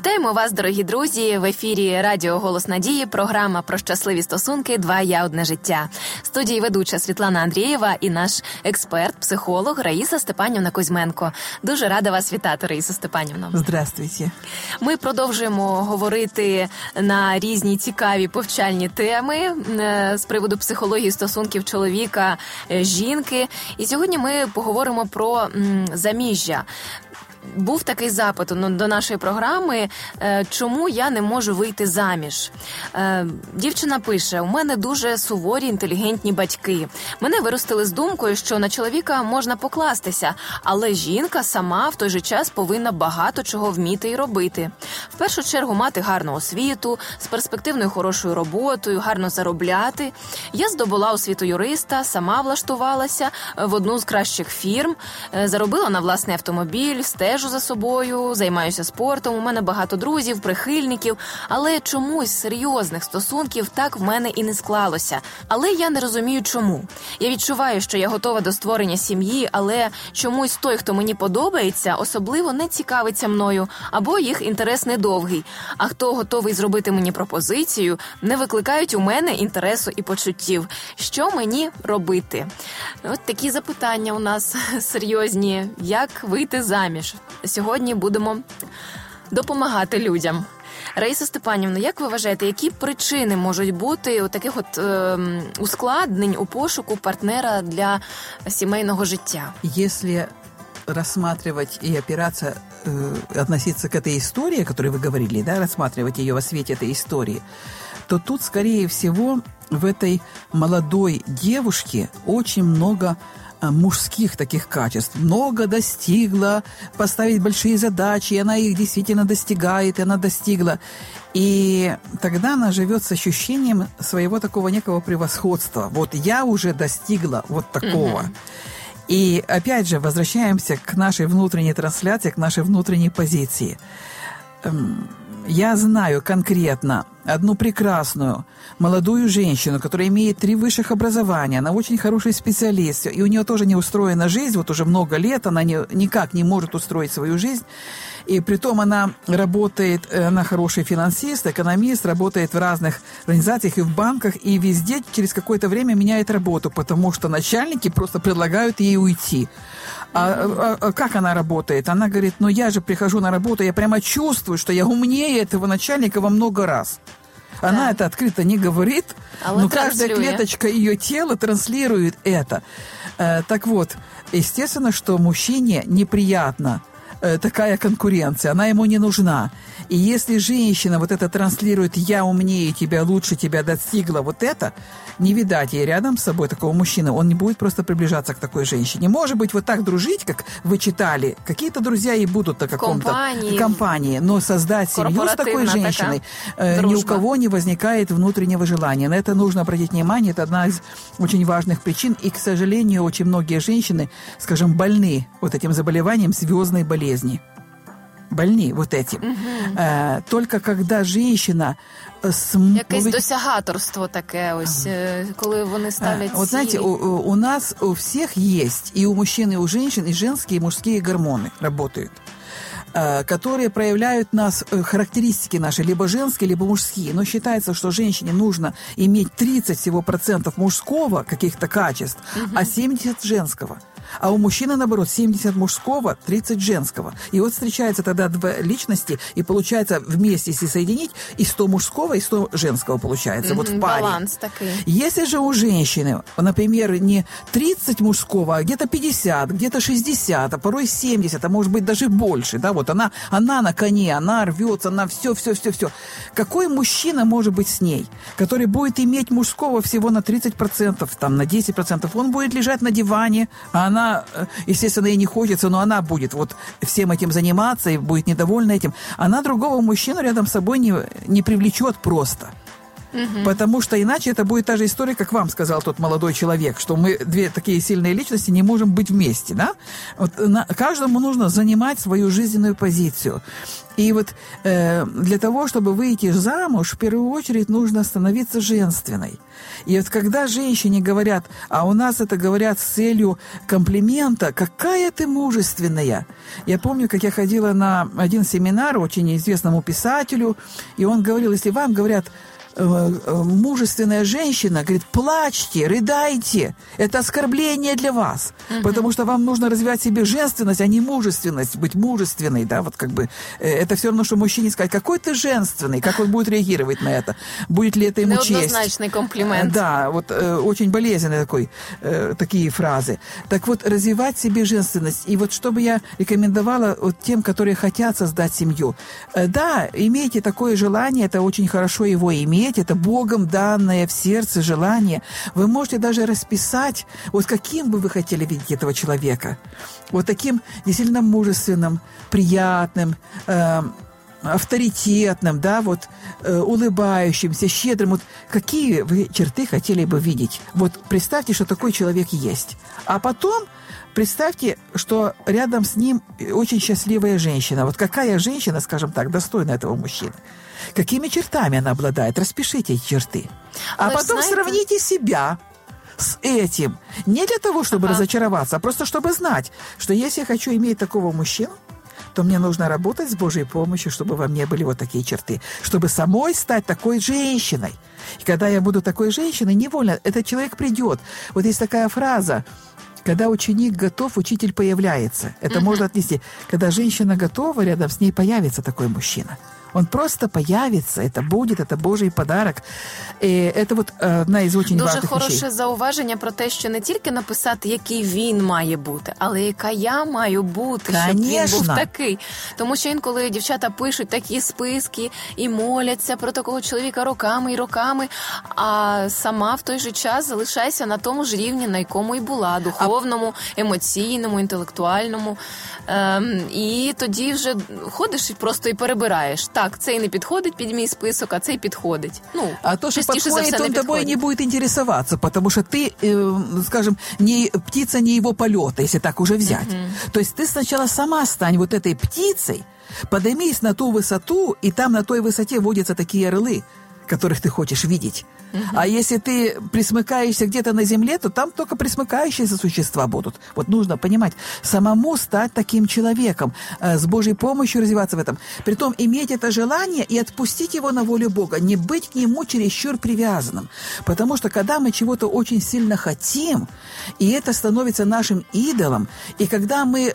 Вітаємо вас, дорогі друзі. В ефірі Радіо Голос Надії. Програма про щасливі стосунки. Два я одне життя. Студії ведуча Світлана Андрієва і наш експерт, психолог Раїса Степанівна Кузьменко. Дуже рада вас вітати, Раїса Степанівна. Здравствуйте. Ми продовжуємо говорити на різні цікаві повчальні теми е, з приводу психології стосунків чоловіка е, жінки. І сьогодні ми поговоримо про заміжжя був такий запит ну, до нашої програми, е, чому я не можу вийти заміж. Е, дівчина пише: у мене дуже суворі, інтелігентні батьки. Мене виростили з думкою, що на чоловіка можна покластися, але жінка сама в той же час повинна багато чого вміти і робити. В першу чергу мати гарну освіту, з перспективною хорошою роботою, гарно заробляти. Я здобула освіту юриста, сама влаштувалася в одну з кращих фірм, е, заробила на власний автомобіль стежу за собою, займаюся спортом. У мене багато друзів, прихильників, але чомусь серйозних стосунків так в мене і не склалося. Але я не розумію, чому. Я відчуваю, що я готова до створення сім'ї, але чомусь той, хто мені подобається, особливо не цікавиться мною, або їх інтерес недовгий. А хто готовий зробити мені пропозицію, не викликають у мене інтересу і почуттів. Що мені робити? От такі запитання у нас серйозні: як вийти заміж? Сьогодні будемо допомагати людям. Раїса Степанівна, як ви вважаєте, які причини можуть бути у таких от е, ускладнень у пошуку партнера для сімейного життя? Если рассматривать и опираться, э, относиться к этой истории, о которой вы говорили, да, рассматривать ее во свете этой истории, то тут, скорее всего, в этой молодой девушке очень много Э, мужских таких качеств. Много достигла, поставить большие задачи, и она их действительно достигает, и она достигла. И тогда она живет с ощущением своего такого некого превосходства. Вот я уже достигла вот такого. И опять же, возвращаемся к нашей внутренней трансляции, к нашей внутренней позиции. Эм, я знаю конкретно одну прекрасную молодую женщину, которая имеет три высших образования, она очень хороший специалист, и у нее тоже не устроена жизнь, вот уже много лет она не, никак не может устроить свою жизнь, и при том она работает, э, она хороший финансист, экономист, работает в разных организациях и в банках, и везде через какое-то время меняет работу, потому что начальники просто предлагают ей уйти. А, а, а как она работает? Она говорит, ну я же прихожу на работу, я прямо чувствую, что я умнее этого начальника во много раз. Она да. это открыто не говорит, а но каждая клеточка ее тела транслирует это. Э, так вот, естественно, что мужчине неприятно э, такая конкуренция, она ему не нужна. И если женщина вот это транслирует «я умнее тебя, лучше тебя достигла», вот это, не видать ей рядом с собой такого мужчины, он не будет просто приближаться к такой женщине. Может быть, вот так дружить, как вы читали, какие-то друзья и будут на каком-то компании, компании но создать семью с такой женщиной э, ни у кого не возникает внутреннего желания. На это нужно обратить внимание, это одна из очень важных причин. И, к сожалению, очень многие женщины, скажем, больны вот этим заболеванием звездной болезни больны вот этим. Угу. Э, только когда женщина см... Якесь досягаторство таке, ось, коли вони ставлять Вот знаете, у, у нас у всех есть, и у мужчин, и у женщин, и женские, и мужские гормоны работают которые проявляют нас, характеристики наши, либо женские, либо мужские. Но считается, что женщине нужно иметь 30 всего процентов мужского каких-то качеств, угу. а 70 женского. А у мужчины, наоборот, 70 мужского, 30 женского. И вот встречаются тогда две личности, и получается вместе, если соединить, и 100 мужского, и 100 женского получается. Mm-hmm, вот в паре. Баланс такой. Если же у женщины, например, не 30 мужского, а где-то 50, где-то 60, а порой 70, а может быть даже больше, да, вот она, она на коне, она рвется, она все, все, все, все. Какой мужчина может быть с ней, который будет иметь мужского всего на 30%, там, на 10%, он будет лежать на диване, а она она, э, естественно, ей не хочется, но она будет вот всем этим заниматься и будет недовольна этим. Она другого мужчину рядом с собой не, не привлечет просто. Угу. Потому что иначе это будет та же история, как вам сказал тот молодой человек, что мы две такие сильные личности не можем быть вместе. Да? Вот на, каждому нужно занимать свою жизненную позицию. И вот э, для того, чтобы выйти замуж, в первую очередь нужно становиться женственной. И вот когда женщине говорят, а у нас это говорят с целью комплимента, какая ты мужественная. Я помню, как я ходила на один семинар очень известному писателю, и он говорил, если вам говорят, мужественная женщина говорит, плачьте, рыдайте, это оскорбление для вас, угу. потому что вам нужно развивать себе женственность, а не мужественность, быть мужественной, да, вот как бы, э, это все равно, что мужчине сказать, какой ты женственный, как он будет реагировать на это, будет ли это ему честь. Неоднозначный комплимент. Да, вот очень болезненный такой, такие фразы. Так вот, развивать себе женственность, и вот что бы я рекомендовала вот тем, которые хотят создать семью, да, имейте такое желание, это очень хорошо его иметь, иметь, это Богом данное в сердце желание. Вы можете даже расписать, вот каким бы вы хотели видеть этого человека. Вот таким действительно мужественным, приятным, э, авторитетным, да, вот э, улыбающимся, щедрым. Вот какие вы черты хотели бы видеть? Вот представьте, что такой человек есть. А потом представьте, что рядом с ним очень счастливая женщина. Вот какая женщина, скажем так, достойна этого мужчины? Какими чертами она обладает? Распишите эти черты. А Вы потом знаете... сравните себя с этим. Не для того, чтобы ага. разочароваться, а просто чтобы знать, что если я хочу иметь такого мужчину, то мне нужно работать с Божьей помощью, чтобы во мне были вот такие черты, чтобы самой стать такой женщиной. И когда я буду такой женщиной, невольно этот человек придет. Вот есть такая фраза, когда ученик готов, учитель появляется. Это угу. можно отнести. Когда женщина готова, рядом с ней появится такой мужчина. Он просто появится, это будет, это Божий подарок. І це от одна із очень Дуже хороше вещей. зауваження про те, що не тільки написати, який він має бути, але яка я маю бути, Конечно. щоб він був такий. Тому що інколи дівчата пишуть такі списки і моляться про такого чоловіка роками і роками, а сама в той же час залишається на тому ж рівні, на якому і була духовному, емоційному, інтелектуальному. Ем, І тоді вже ходиш і просто і перебираєш. Так, цей не підходить під мій список, а цей підходить. Ну, а то, что подходит, он тобой не будет интересоваться, потому что ты, э, скажем, не птица не его полета, если так уже взять. Uh-huh. То есть ты сначала сама стань вот этой птицей, поднимись на ту высоту, и там на той высоте водятся такие орлы, которых ты хочешь видеть. Угу. А если ты присмыкаешься где-то на земле, то там только присмыкающиеся существа будут. Вот нужно понимать, самому стать таким человеком, э, с Божьей помощью развиваться в этом. Притом иметь это желание и отпустить его на волю Бога, не быть к нему чересчур привязанным. Потому что когда мы чего-то очень сильно хотим, и это становится нашим идолом, и когда мы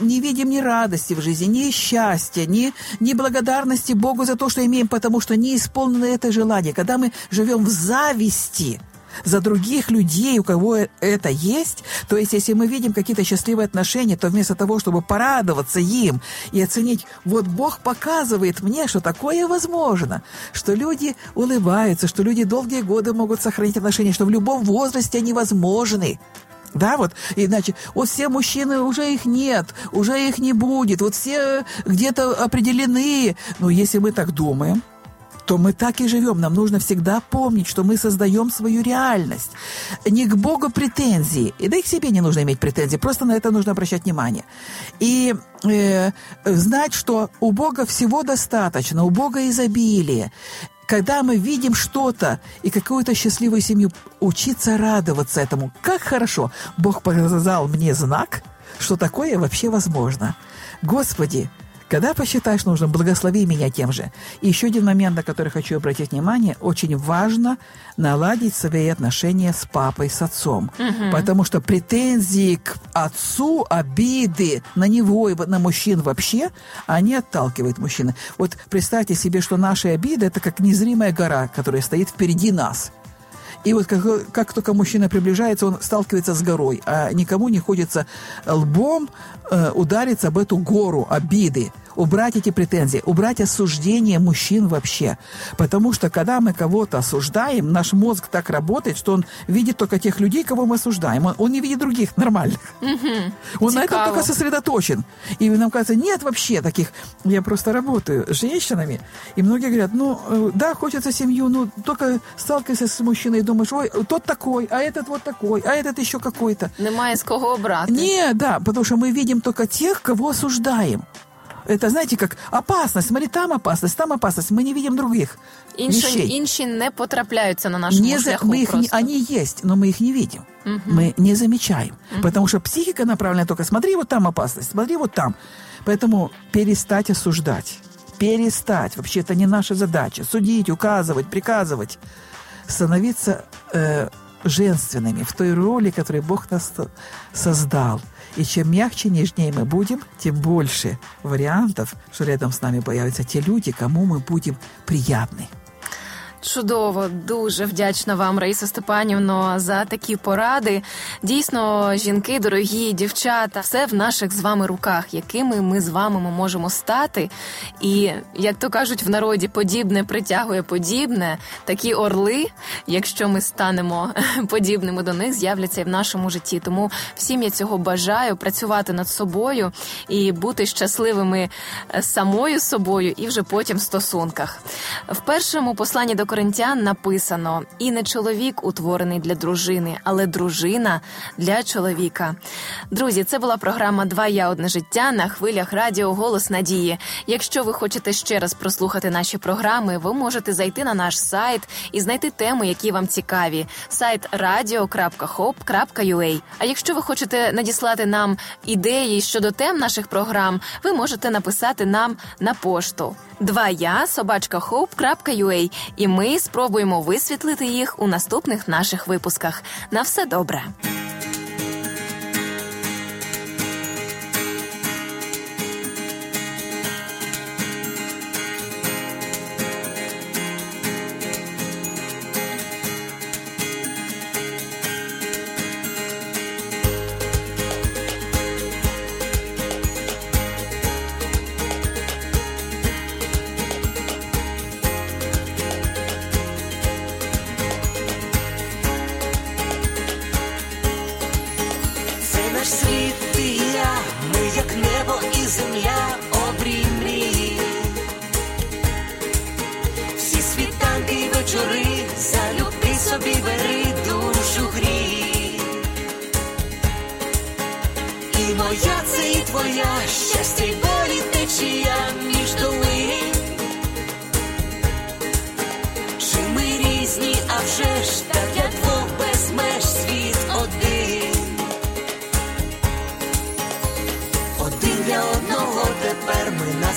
не видим ни радости в жизни, ни счастья, ни, ни благодарности Богу за то, что имеем, потому что не исполнено это желание, когда мы живем в зависти за других людей, у кого это есть. То есть, если мы видим какие-то счастливые отношения, то вместо того, чтобы порадоваться им и оценить, вот Бог показывает мне, что такое возможно, что люди улыбаются, что люди долгие годы могут сохранить отношения, что в любом возрасте они возможны. Да, вот, иначе, вот все мужчины, уже их нет, уже их не будет, вот все где-то определены. Но если мы так думаем, то мы так и живем. Нам нужно всегда помнить, что мы создаем свою реальность. Не к Богу претензии, и да и к себе не нужно иметь претензии, просто на это нужно обращать внимание. И э, знать, что у Бога всего достаточно, у Бога изобилие когда мы видим что-то и какую-то счастливую семью, учиться радоваться этому. Как хорошо! Бог показал мне знак, что такое вообще возможно. Господи, когда посчитаешь нужным, благослови меня тем же. И еще один момент, на который хочу обратить внимание, очень важно наладить свои отношения с папой, с отцом. Угу. Потому что претензии к отцу, обиды на него и на мужчин вообще, они отталкивают мужчины. Вот представьте себе, что наши обиды – это как незримая гора, которая стоит впереди нас. И вот как, как только мужчина приближается, он сталкивается с горой, а никому не хочется лбом э, удариться об эту гору обиды. Убрать эти претензии, убрать осуждение мужчин вообще. Потому что когда мы кого-то осуждаем, наш мозг так работает, что он видит только тех людей, кого мы осуждаем. Он, он не видит других нормальных. Угу. Он на этом только сосредоточен. И нам кажется, нет вообще таких. Я просто работаю с женщинами, и многие говорят, ну, э, да, хочется семью, ну, только сталкивайся с мужчиной и думаешь, ой, тот такой, а этот вот такой, а этот еще какой-то. Немає з кого обрати. Не, да, потому что мы видим только тех, кого осуждаем. Это, знаете, как опасность. Смотри, там опасность, там опасность. Мы не видим других Інші, вещей. інші не потрапляються на нашому Не за- шляху мы их не- просто. они есть, но мы их не видим. Мы не замечаем. Потому что психика направлена только смотри, вот там опасность, смотри, вот там. Поэтому перестать осуждать. Перестать. Вообще это не наша задача. Судить, указывать, приказывать. Становиться э, женственными в той роли, которую Бог нас со- создал. И чем мягче, нежнее мы будем, тем больше вариантов, что рядом с нами появятся те люди, кому мы будем приятны. Чудово, дуже вдячна вам, Раїса Степанівно, за такі поради. Дійсно, жінки, дорогі дівчата, все в наших з вами руках, якими ми з вами можемо стати. І як то кажуть в народі, подібне притягує подібне. Такі орли, якщо ми станемо подібними до них, з'являться і в нашому житті. Тому всім я цього бажаю працювати над собою і бути щасливими е, самою собою, і вже потім в стосунках. В першому посланні до коринтян написано: і не чоловік утворений для дружини, але дружина для чоловіка. Друзі, це була програма Два я одне життя на хвилях радіо Голос Надії. Якщо ви хочете ще раз прослухати наші програми, ви можете зайти на наш сайт і знайти теми, які вам цікаві. Сайт radio.hop.ua. А якщо ви хочете надіслати нам ідеї щодо тем наших програм, ви можете написати нам на пошту. Два я собачка і ми спробуємо висвітлити їх у наступних наших випусках. На все добре.